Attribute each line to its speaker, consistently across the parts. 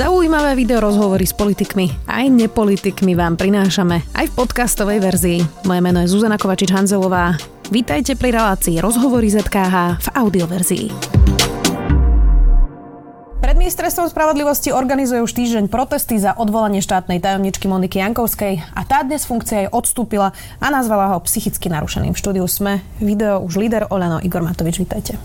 Speaker 1: Zaujímavé video rozhovory s politikmi aj nepolitikmi vám prinášame aj v podcastovej verzii. Moje meno je Zuzana Kovačič-Hanzelová. Vítajte pri relácii Rozhovory ZKH v audioverzii. Pred ministerstvom spravodlivosti organizuje už týždeň protesty za odvolanie štátnej tajomničky Moniky Jankovskej a tá dnes funkcia jej odstúpila a nazvala ho psychicky narušeným. V štúdiu sme video už líder Olano Igor Matovič. Vítajte.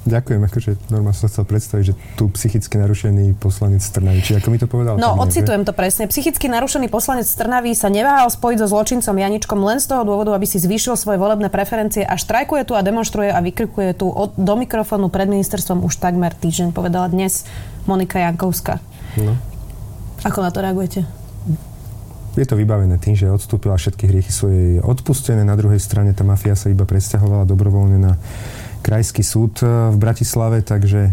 Speaker 2: Ďakujem, akože normálne som chcel predstaviť, že tu psychicky narušený poslanec Trnavy, či ako mi to povedal?
Speaker 1: No, odcitujem to presne. Psychicky narušený poslanec Trnavy sa neváhal spojiť so zločincom Janičkom len z toho dôvodu, aby si zvýšil svoje volebné preferencie a štrajkuje tu a demonstruje a vykrikuje tu od, do mikrofónu pred ministerstvom už takmer týždeň, povedala dnes Monika Jankovská. No. Ako na to reagujete?
Speaker 2: Je to vybavené tým, že odstúpila všetky hriechy svoje odpustené. Na druhej strane tá mafia sa iba presťahovala dobrovoľne na krajský súd e, v Bratislave, takže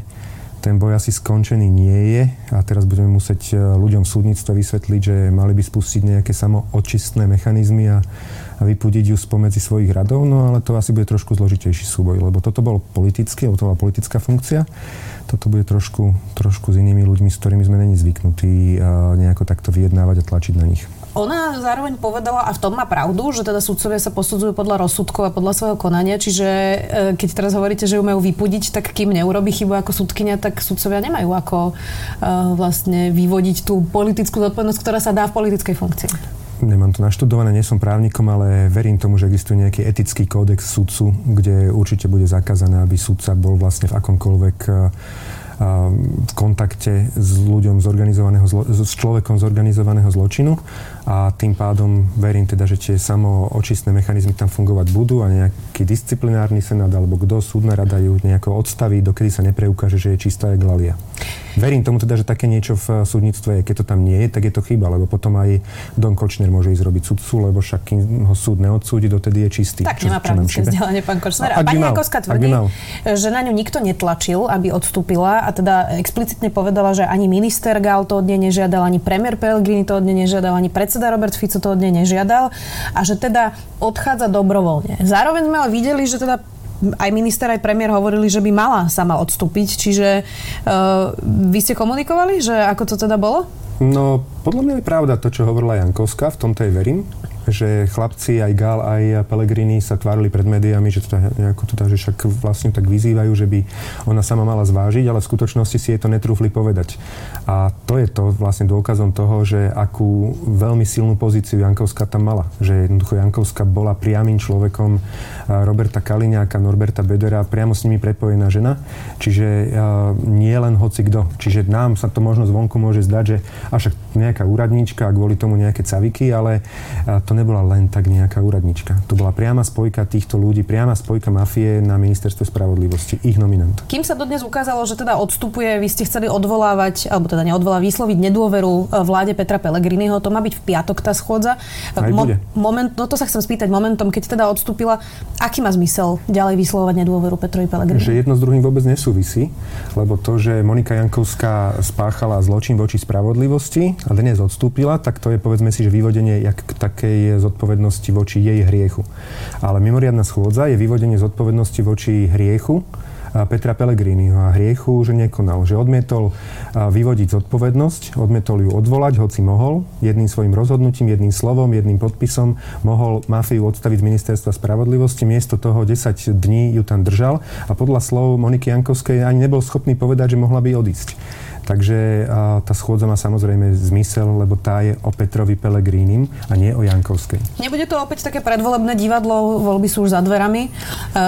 Speaker 2: ten boj asi skončený nie je. A teraz budeme musieť e, ľuďom v súdnictve vysvetliť, že mali by spustiť nejaké samoočistné mechanizmy a, a vypudiť ju spomedzi svojich radov, no ale to asi bude trošku zložitejší súboj, lebo toto bol politický, lebo to bola politická funkcia, toto bude trošku, trošku s inými ľuďmi, s ktorými sme není zvyknutí nejako takto vyjednávať a tlačiť na nich.
Speaker 1: Ona zároveň povedala, a v tom má pravdu, že teda sudcovia sa posudzujú podľa rozsudkov a podľa svojho konania, čiže e, keď teraz hovoríte, že ju majú vypudiť, tak kým neurobi chybu ako sudkynia, tak sudcovia nemajú ako uh, vlastne vyvodiť tú politickú zodpovednosť, ktorá sa dá v politickej funkcii.
Speaker 2: Nemám to naštudované, nie som právnikom, ale verím tomu, že existuje nejaký etický kódex sudcu, kde určite bude zakázané, aby sudca bol vlastne v akomkoľvek v kontakte s ľuďom z organizovaného zlo- s človekom z organizovaného zločinu a tým pádom verím teda, že tie samoočistné mechanizmy tam fungovať budú a nejaký disciplinárny senát alebo kto súdna rada ju nejako odstaví, dokedy sa nepreukáže, že je čistá jak lalia. Verím tomu teda, že také niečo v súdnictve je. Keď to tam nie je, tak je to chyba, lebo potom aj Don Kočner môže ísť robiť sudcu, lebo však kým ho súd neodsúdi, dotedy je čistý.
Speaker 1: Tak čo, nemá právnické vzdelanie, pán Kočner. A pani Jakovská tvrdí, že na ňu nikto netlačil, aby odstúpila a teda explicitne povedala, že ani minister Gál to od nej nežiadal, ani premiér Pellegrini to od nej nežiadal, ani predseda Robert Fico to od nej nežiadal a že teda odchádza dobrovoľne. Zároveň sme ale videli, že teda aj minister, aj premiér hovorili, že by mala sama odstúpiť. Čiže uh, vy ste komunikovali, že ako to teda bolo?
Speaker 2: No, podľa mňa je pravda to, čo hovorila Jankovská, v tomto jej verím že chlapci, aj Gal, aj Pellegrini sa tvárili pred médiami, že, teda, nejako teda, že však vlastne tak vyzývajú, že by ona sama mala zvážiť, ale v skutočnosti si je to netrúfli povedať. A to je to vlastne dôkazom toho, že akú veľmi silnú pozíciu Jankovská tam mala. Že jednoducho Jankovská bola priamým človekom Roberta Kaliňáka, Norberta Bedera, priamo s nimi prepojená žena. Čiže nie len hoci kto. Čiže nám sa to možno zvonku môže zdať, že až nejaká úradníčka a kvôli tomu nejaké caviky, ale to nebola len tak nejaká úradnička. To bola priama spojka týchto ľudí, priama spojka mafie na ministerstve spravodlivosti, ich nominant.
Speaker 1: Kým sa dodnes ukázalo, že teda odstupuje, vy ste chceli odvolávať, alebo teda neodvolávať, vysloviť nedôveru e, vláde Petra Pellegriniho, to má byť v piatok tá schôdza.
Speaker 2: Aj Mo- bude.
Speaker 1: moment, no to sa chcem spýtať momentom, keď teda odstúpila, aký má zmysel ďalej vyslovať nedôveru Petrovi Pellegrinimu?
Speaker 2: Že jedno s druhým vôbec nesúvisí, lebo to, že Monika Jankovská spáchala zločin voči spravodlivosti a dnes odstúpila, tak to je povedzme si, že vyvodenie jak k takej zodpovednosti voči jej hriechu. Ale mimoriadná schôdza je vyvodenie zodpovednosti voči hriechu Petra Pellegriniho a hriechu, že nekonal, že odmietol vyvodiť zodpovednosť, odmietol ju odvolať, hoci mohol, jedným svojim rozhodnutím, jedným slovom, jedným podpisom mohol mafiu odstaviť z ministerstva spravodlivosti, miesto toho 10 dní ju tam držal a podľa slov Moniky Jankovskej ani nebol schopný povedať, že mohla by odísť. Takže tá schôdza má samozrejme zmysel, lebo tá je o Petrovi Pelegrínim a nie o Jankovskej.
Speaker 1: Nebude to opäť také predvolebné divadlo, voľby sú už za dverami.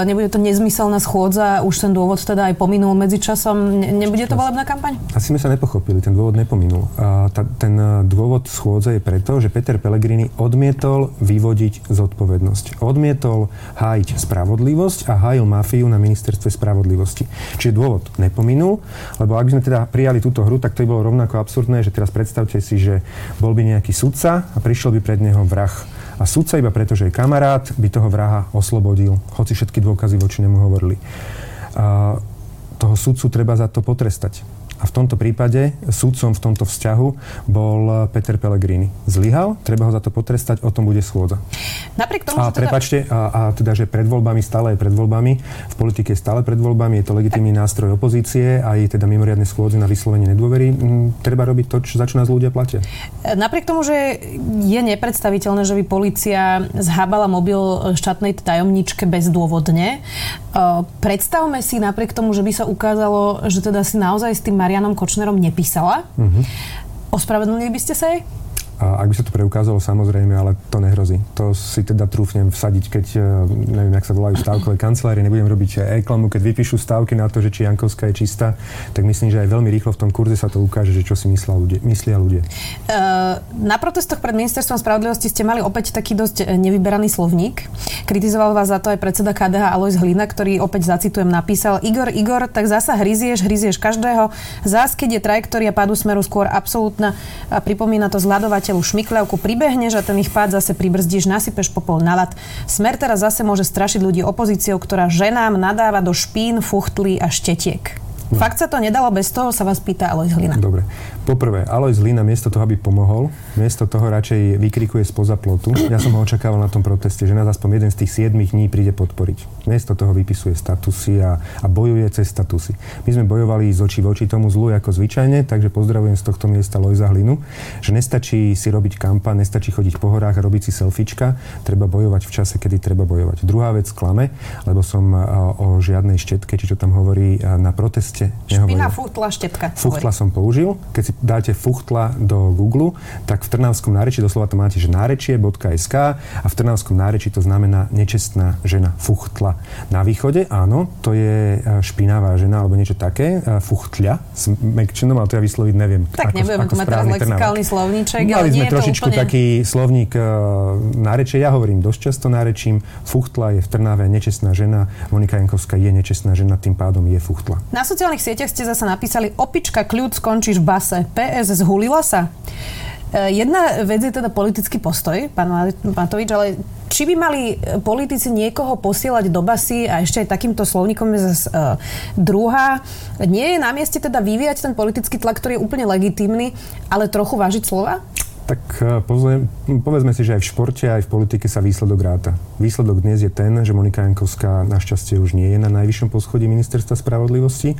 Speaker 1: Nebude to nezmyselná schôdza, už ten dôvod teda aj pominul medzičasom. Nebude to volebná kampaň?
Speaker 2: Asi sme sa nepochopili, ten dôvod nepominul. Tá, ten dôvod schôdze je preto, že Peter Pellegrini odmietol vyvodiť zodpovednosť. Odmietol hájiť spravodlivosť a hájil mafiu na ministerstve spravodlivosti. Čiže dôvod nepominul, lebo ak by sme teda prijali tú túto hru, tak to by bolo rovnako absurdné, že teraz predstavte si, že bol by nejaký sudca a prišiel by pred neho vrah. A sudca iba preto, že je kamarát, by toho vraha oslobodil, hoci všetky dôkazy voči nemu hovorili. A toho sudcu treba za to potrestať. A v tomto prípade súdcom v tomto vzťahu bol Peter Pellegrini. Zlyhal, treba ho za to potrestať, o tom bude schôdza.
Speaker 1: Napriek tomu,
Speaker 2: a
Speaker 1: že
Speaker 2: teda... prepačte, a, a teda, že pred voľbami stále je pred voľbami, v politike je stále pred voľbami, je to legitímny nástroj opozície, aj teda mimoriadne schôdze na vyslovenie nedôvery. Mm, treba robiť to, čo, za čo nás ľudia platia.
Speaker 1: Napriek tomu, že je nepredstaviteľné, že by policia zhábala mobil štátnej tajomničke bezdôvodne, predstavme si napriek tomu, že by sa ukázalo, že teda si naozaj s tým Marianom Kočnerom nepísala. Uh-huh. Ospravedlnili by ste sa jej?
Speaker 2: A ak by sa to preukázalo, samozrejme, ale to nehrozí. To si teda trúfnem vsadiť, keď, e, neviem, jak sa volajú stávkové kancelárie, nebudem robiť reklamu, keď vypíšu stávky na to, že či Jankovská je čistá, tak myslím, že aj veľmi rýchlo v tom kurze sa to ukáže, že čo si myslia ľudia. Myslia ľudia.
Speaker 1: Uh, na protestoch pred ministerstvom spravodlivosti ste mali opäť taký dosť e, nevyberaný slovník. Kritizoval vás za to aj predseda KDH Alois Hlina, ktorý opäť zacitujem napísal Igor, Igor, tak zasa hryzieš, hryzieš každého. Zás, keď je trajektória pádu smeru skôr absolútna a pripomína to zľadovať priateľu šmikľavku, pribehneš a ten ich pád zase pribrzdíš, nasypeš popol na lat. Smer teraz zase môže strašiť ľudí opozíciou, ktorá ženám nadáva do špín, fuchtlí a štetiek. No. Fakt sa to nedalo bez toho, sa vás pýta Alois Hlina.
Speaker 2: Dobre. Poprvé, Alois Hlina miesto toho, aby pomohol, miesto toho radšej vykrikuje spoza plotu. Ja som ho očakával na tom proteste, že nás aspoň jeden z tých 7 dní príde podporiť. Miesto toho vypisuje statusy a, a bojuje cez statusy. My sme bojovali z očí voči tomu zlu ako zvyčajne, takže pozdravujem z tohto miesta Lojza Hlinu, že nestačí si robiť kampa, nestačí chodiť po horách a robiť si selfiečka, treba bojovať v čase, kedy treba bojovať. Druhá vec klame, lebo som o žiadnej štetke, či čo tam hovorí na proteste
Speaker 1: ešte nehovoril. Špina, fuchtla, štetka.
Speaker 2: Fuchtla som použil. Keď si dáte fuchtla do Google, tak v Trnavskom nárečí, doslova to máte, že nárečie.sk a v Trnavskom nárečí to znamená nečestná žena. Fuchtla. Na východe, áno, to je e, špinavá žena alebo niečo také. E, fuchtľa. S Mekčinom, ale to ja vysloviť neviem.
Speaker 1: Tak ako, nebudeme tu mať teraz lexikálny slovníček,
Speaker 2: Mali ale sme nie trošičku úplne... taký slovník uh, nárečie. Ja hovorím dosť často nárečím. Fuchtla je v Trnave nečestná žena. Monika Jankovská je nečestná žena, tým pádom je fuchtla.
Speaker 1: Na sociálnych sieťach ste zase napísali opička kľud, skončíš v base. PS zhulila sa? E, jedna vec je teda politický postoj, pán Matovič, ale či by mali politici niekoho posielať do basy a ešte aj takýmto slovníkom je zase uh, druhá. Nie je na mieste teda vyvíjať ten politický tlak, ktorý je úplne legitímny, ale trochu vážiť slova?
Speaker 2: Tak e, povedzme si, že aj v športe, aj v politike sa výsledok ráta. Výsledok dnes je ten, že Monika Jankovská našťastie už nie je na najvyššom poschodí ministerstva spravodlivosti.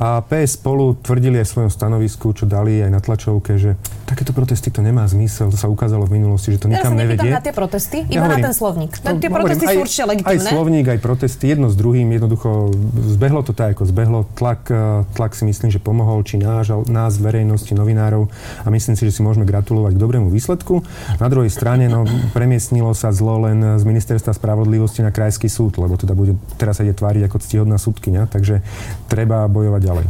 Speaker 2: A PS spolu tvrdili aj v svojom stanovisku, čo dali aj na tlačovke, že takéto protesty to nemá zmysel. To sa ukázalo v minulosti, že to nikam ja nevedie.
Speaker 1: na tie protesty, iba ja hovorím, na ten slovník. No, tie protesty hovorím, sú určite legitimné.
Speaker 2: Aj slovník, aj protesty, jedno s druhým, jednoducho zbehlo to tak, ako zbehlo. Tlak, e, tlak si myslím, že pomohol, či náš, nás, verejnosti, novinárov. A myslím si, že si môžeme gratulovať k dobrému výsledku. Na druhej strane no, premiestnilo sa zlo len z ministerstva spravodlivosti na krajský súd, lebo teda bude teraz sa ide tváriť ako ctihodná súdkynia, takže treba bojovať ďalej.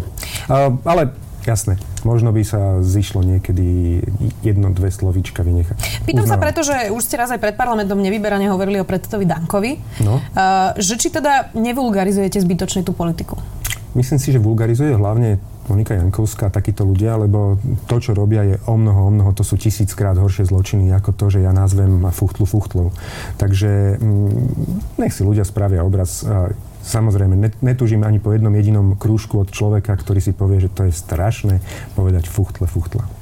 Speaker 2: Uh, ale Jasné. Možno by sa zišlo niekedy jedno, dve slovíčka vynechať.
Speaker 1: Pýtam Uznávam. sa preto, že už ste raz aj pred parlamentom nevyberane hovorili o predsedovi Dankovi. No. Uh, že či teda nevulgarizujete zbytočne tú politiku?
Speaker 2: Myslím si, že vulgarizuje hlavne Monika Jankovská, takíto ľudia, lebo to, čo robia, je o mnoho, o mnoho, to sú tisíckrát horšie zločiny, ako to, že ja nazvem fuchtlu fuchtlou. Takže mm, nech si ľudia spravia obraz. Samozrejme, netúžim ani po jednom jedinom krúžku od človeka, ktorý si povie, že to je strašné povedať fuchtle, fuchtla.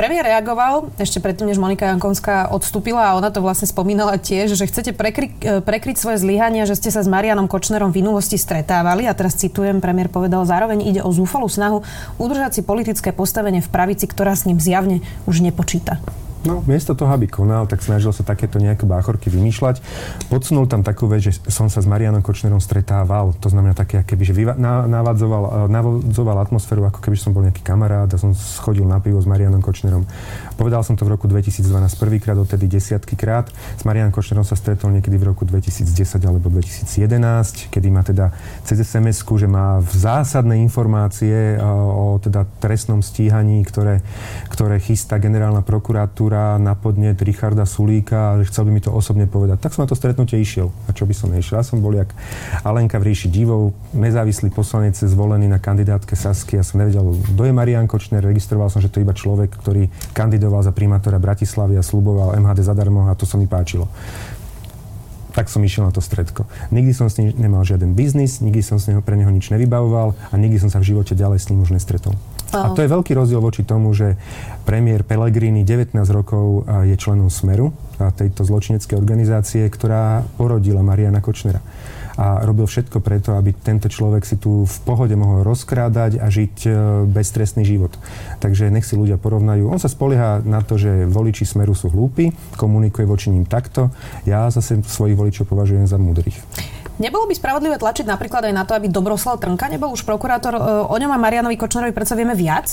Speaker 1: Premiér reagoval ešte predtým, než Monika Jankovská odstúpila a ona to vlastne spomínala tiež, že chcete prekry, e, prekryť svoje zlyhania, že ste sa s Marianom Kočnerom v minulosti stretávali a teraz citujem, premiér povedal, zároveň ide o zúfalú snahu udržať si politické postavenie v pravici, ktorá s ním zjavne už nepočíta.
Speaker 2: No, miesto toho, aby konal, tak snažil sa takéto nejaké báchorky vymýšľať. Podsunul tam takú vec, že som sa s Marianom Kočnerom stretával. To znamená také, keby, že vyva- navadzoval, navadzoval atmosféru, ako keby som bol nejaký kamarát a som schodil na pivo s Marianom Kočnerom. Povedal som to v roku 2012 prvýkrát, odtedy desiatky krát. S Marianom Kočnerom sa stretol niekedy v roku 2010 alebo 2011, kedy má teda cez sms že má zásadné informácie o teda trestnom stíhaní, ktoré, ktoré chystá generálna prokuratúra prokuratúra na podnet Richarda Sulíka, že chcel by mi to osobne povedať. Tak som na to stretnutie išiel. A čo by som nešiel? Ja som bol jak Alenka v ríši divov, nezávislý poslanec zvolený na kandidátke Sasky. Ja som nevedel, kto je Marian Kočner. Registroval som, že to je iba človek, ktorý kandidoval za primátora Bratislavy a sluboval MHD zadarmo a to sa mi páčilo. tak som išiel na to stredko. Nikdy som s ním nemal žiaden biznis, nikdy som s neho, pre neho nič nevybavoval a nikdy som sa v živote ďalej s ním už nestretol. A to je veľký rozdiel voči tomu, že premiér Pellegrini 19 rokov je členom Smeru, tejto zločineckej organizácie, ktorá porodila Mariana Kočnera a robil všetko preto, aby tento človek si tu v pohode mohol rozkrádať a žiť e, beztrestný život. Takže nech si ľudia porovnajú. On sa spolieha na to, že voliči Smeru sú hlúpi, komunikuje voči ním takto. Ja zase svojich voličov považujem za múdrych.
Speaker 1: Nebolo by spravodlivé tlačiť napríklad aj na to, aby Dobroslav Trnka nebol už prokurátor? E, o ňom a Marianovi Kočnerovi predsa vieme viac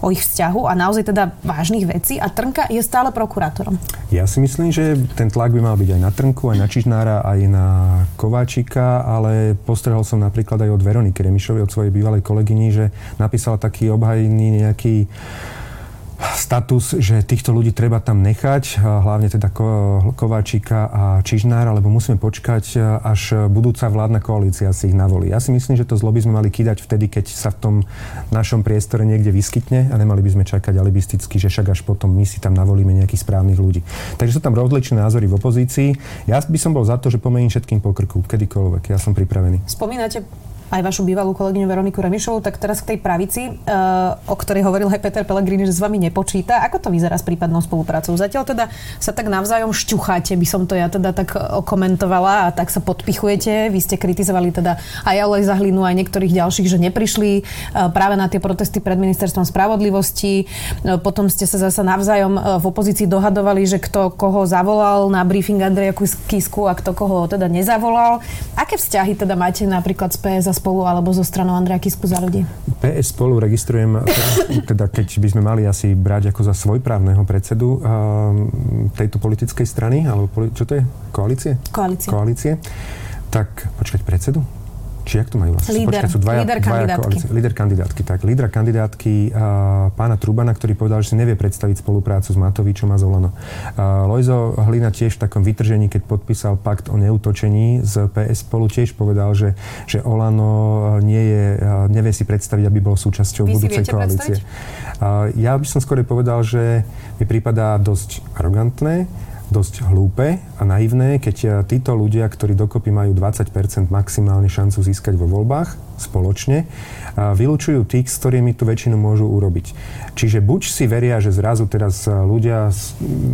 Speaker 1: o ich vzťahu a naozaj teda vážnych vecí a Trnka je stále prokurátorom.
Speaker 2: Ja si myslím, že ten tlak by mal byť aj na Trnku, aj na Čižnára, aj na Kováčika, ale postrehol som napríklad aj od Veroniky Remišovej, od svojej bývalej kolegyni, že napísala taký obhajný nejaký status, že týchto ľudí treba tam nechať, hlavne teda Kováčika a Čižnára, lebo musíme počkať, až budúca vládna koalícia si ich navolí. Ja si myslím, že to zlo by sme mali kýdať vtedy, keď sa v tom našom priestore niekde vyskytne a nemali by sme čakať alibisticky, že však až potom my si tam navolíme nejakých správnych ľudí. Takže sú tam rozličné názory v opozícii. Ja by som bol za to, že pomením všetkým pokrku, kedykoľvek. Ja som pripravený.
Speaker 1: Spomínate aj vašu bývalú kolegyňu Veroniku Remišovú, tak teraz k tej pravici, uh, o ktorej hovoril aj Peter Pellegrini, že s vami nepočíta. Ako to vyzerá s prípadnou spoluprácou? Zatiaľ teda sa tak navzájom šťucháte, by som to ja teda tak okomentovala a tak sa podpichujete. Vy ste kritizovali teda aj Alej Zahlinu, aj niektorých ďalších, že neprišli uh, práve na tie protesty pred ministerstvom spravodlivosti. Potom ste sa zase navzájom v opozícii dohadovali, že kto koho zavolal na briefing Andreja Kisku a kto koho teda nezavolal. Aké vzťahy teda máte napríklad s PS spolu alebo zo stranou Andreja Kisku za ľudí?
Speaker 2: PS spolu registrujem, teda keď by sme mali asi brať ako za svojprávneho predsedu uh, tejto politickej strany, alebo čo to je? Koalície?
Speaker 1: Koalície.
Speaker 2: Koalície. Tak, počkať, predsedu? Či jak to majú
Speaker 1: vlastne? Líder, Počkaj, sú dvaja, líder dvaja kandidátky. Koalície.
Speaker 2: Líder kandidátky, tak. Líder kandidátky uh, pána Trubana, ktorý povedal, že si nevie predstaviť spoluprácu s Matovičom a Zolano. Uh, Lojzo Hlina tiež v takom vytržení, keď podpísal pakt o neutočení z PS spolu, tiež povedal, že, že Olano nie je, uh, nevie si predstaviť, aby bol súčasťou Vy budúcej koalície. Uh, ja by som skôr povedal, že mi prípada dosť arogantné, dosť hlúpe a naivné, keď eh, títo ľudia, ktorí dokopy majú 20% maximálne šancu získať vo voľbách spoločne, vylúčujú tých, s ktorými tú väčšinu môžu urobiť. Čiže buď si veria, že zrazu teraz eh, ľudia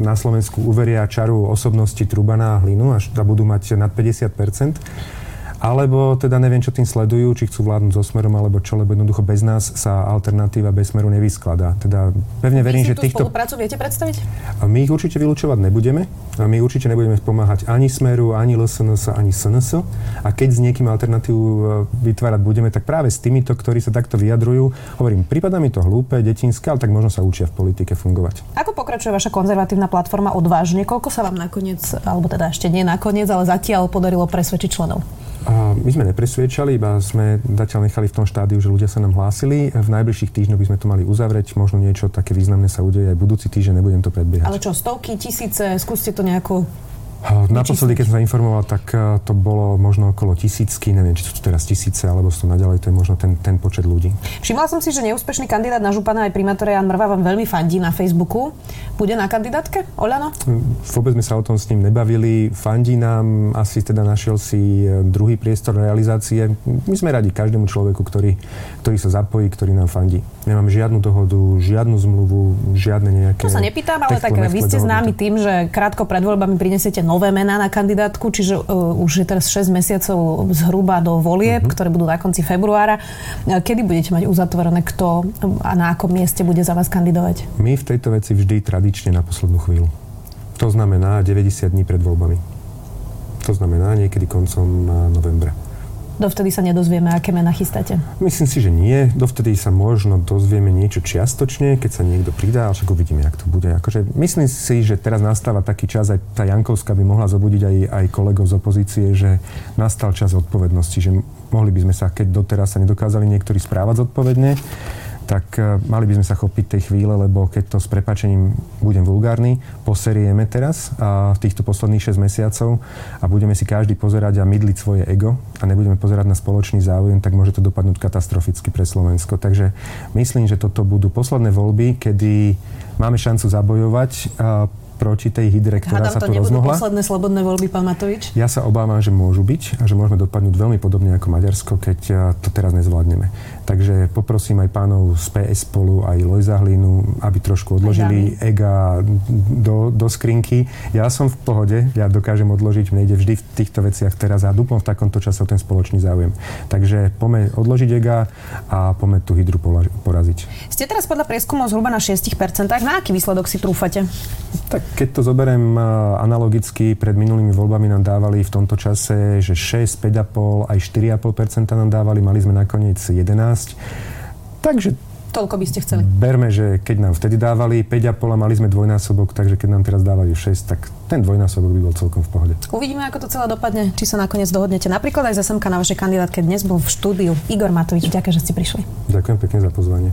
Speaker 2: na Slovensku uveria čaru osobnosti Trubana a Hlinu a budú mať nad 50%, alebo teda neviem, čo tým sledujú, či chcú vládnuť so smerom, alebo čo, lebo jednoducho bez nás sa alternatíva bez smeru nevyskladá. Teda pevne verím, že týchto...
Speaker 1: spoluprácu viete predstaviť?
Speaker 2: My ich určite vylúčovať nebudeme. A my určite nebudeme pomáhať ani smeru, ani LSNS, ani SNS. A keď s niekým alternatívu e, vytvárať budeme, tak práve s týmito, ktorí sa takto vyjadrujú, hovorím, prípada mi to hlúpe, detinské, ale tak možno sa učia v politike fungovať.
Speaker 1: Ako pokračuje vaša konzervatívna platforma odvážne? Koľko sa vám nakoniec, alebo teda ešte nie nakoniec, ale zatiaľ podarilo presvedčiť členov?
Speaker 2: My sme nepresviečali, iba sme zatiaľ nechali v tom štádiu, že ľudia sa nám hlásili. V najbližších týždňoch by sme to mali uzavrieť. Možno niečo také významné sa udeje aj budúci týždeň, nebudem to predbiehať.
Speaker 1: Ale čo, stovky, tisíce, skúste to nejako
Speaker 2: Naposledy, keď som sa informoval, tak to bolo možno okolo tisícky, neviem, či sú to teraz tisíce, alebo sú to naďalej, to je možno ten, ten počet ľudí.
Speaker 1: Všimla som si, že neúspešný kandidát na župana aj primátor Jan Mrva vám veľmi fandí na Facebooku. Bude na kandidátke, Oľano?
Speaker 2: Vôbec sme sa o tom s ním nebavili. Fandí nám, asi teda našiel si e, druhý priestor realizácie. My sme radi každému človeku, ktorý, ktorý sa zapojí, ktorý nám fandí. Nemám žiadnu dohodu, žiadnu zmluvu, žiadne nejaké...
Speaker 1: To sa nepýtam, ale tak vy ste známi tým, že krátko pred voľbami prinesiete nové mená na kandidátku, čiže uh, už je teraz 6 mesiacov zhruba do volieb, uh-huh. ktoré budú na konci februára. E, kedy budete mať uzatvorené, kto a na akom mieste bude za vás kandidovať?
Speaker 2: My v tejto veci vždy tradične na poslednú chvíľu. To znamená 90 dní pred voľbami. To znamená niekedy koncom novembra.
Speaker 1: Dovtedy sa nedozvieme, aké mená chystáte?
Speaker 2: Myslím si, že nie. Dovtedy sa možno dozvieme niečo čiastočne, keď sa niekto pridá, však uvidíme, jak to bude. Akože myslím si, že teraz nastáva taký čas, aj tá Jankovská by mohla zobudiť aj, aj kolegov z opozície, že nastal čas odpovednosti, že mohli by sme sa, keď doteraz sa nedokázali niektorí správať zodpovedne, tak e, mali by sme sa chopiť tej chvíle, lebo keď to s prepačením budem vulgárny, poserieme teraz a v týchto posledných 6 mesiacov a budeme si každý pozerať a mydliť svoje ego a nebudeme pozerať na spoločný záujem, tak môže to dopadnúť katastroficky pre Slovensko. Takže myslím, že toto budú posledné voľby, kedy máme šancu zabojovať proti tej hydre, ktorá
Speaker 1: Hádam,
Speaker 2: sa
Speaker 1: to
Speaker 2: tu
Speaker 1: nebudú
Speaker 2: rozmohla.
Speaker 1: posledné slobodné voľby, pán Matovič?
Speaker 2: Ja sa obávam, že môžu byť a že môžeme dopadnúť veľmi podobne ako Maďarsko, keď to teraz nezvládneme. Takže poprosím aj pánov z PS spolu, aj Lojza Hlinu, aby trošku odložili ega do, do skrinky. Ja som v pohode, ja dokážem odložiť, mne ide vždy v týchto veciach teraz a dúplom v takomto čase o ten spoločný záujem. Takže poďme odložiť ega a poďme tú hydru poraziť.
Speaker 1: Ste teraz podľa prieskumov zhruba na 6%. Na aký výsledok si trúfate?
Speaker 2: Tak keď to zoberiem analogicky, pred minulými voľbami nám dávali v tomto čase, že 6, 5,5 aj 4,5% nám dávali, mali sme nakoniec 11 Takže
Speaker 1: Toľko by ste chceli.
Speaker 2: Berme, že keď nám vtedy dávali 5,5 a mali sme dvojnásobok, takže keď nám teraz dávajú 6, tak ten dvojnásobok by bol celkom v pohode.
Speaker 1: Uvidíme, ako to celé dopadne, či sa nakoniec dohodnete. Napríklad aj za SMK na vašej kandidátke dnes bol v štúdiu Igor Matovič. Ďakujem, že ste prišli.
Speaker 2: Ďakujem pekne za pozvanie.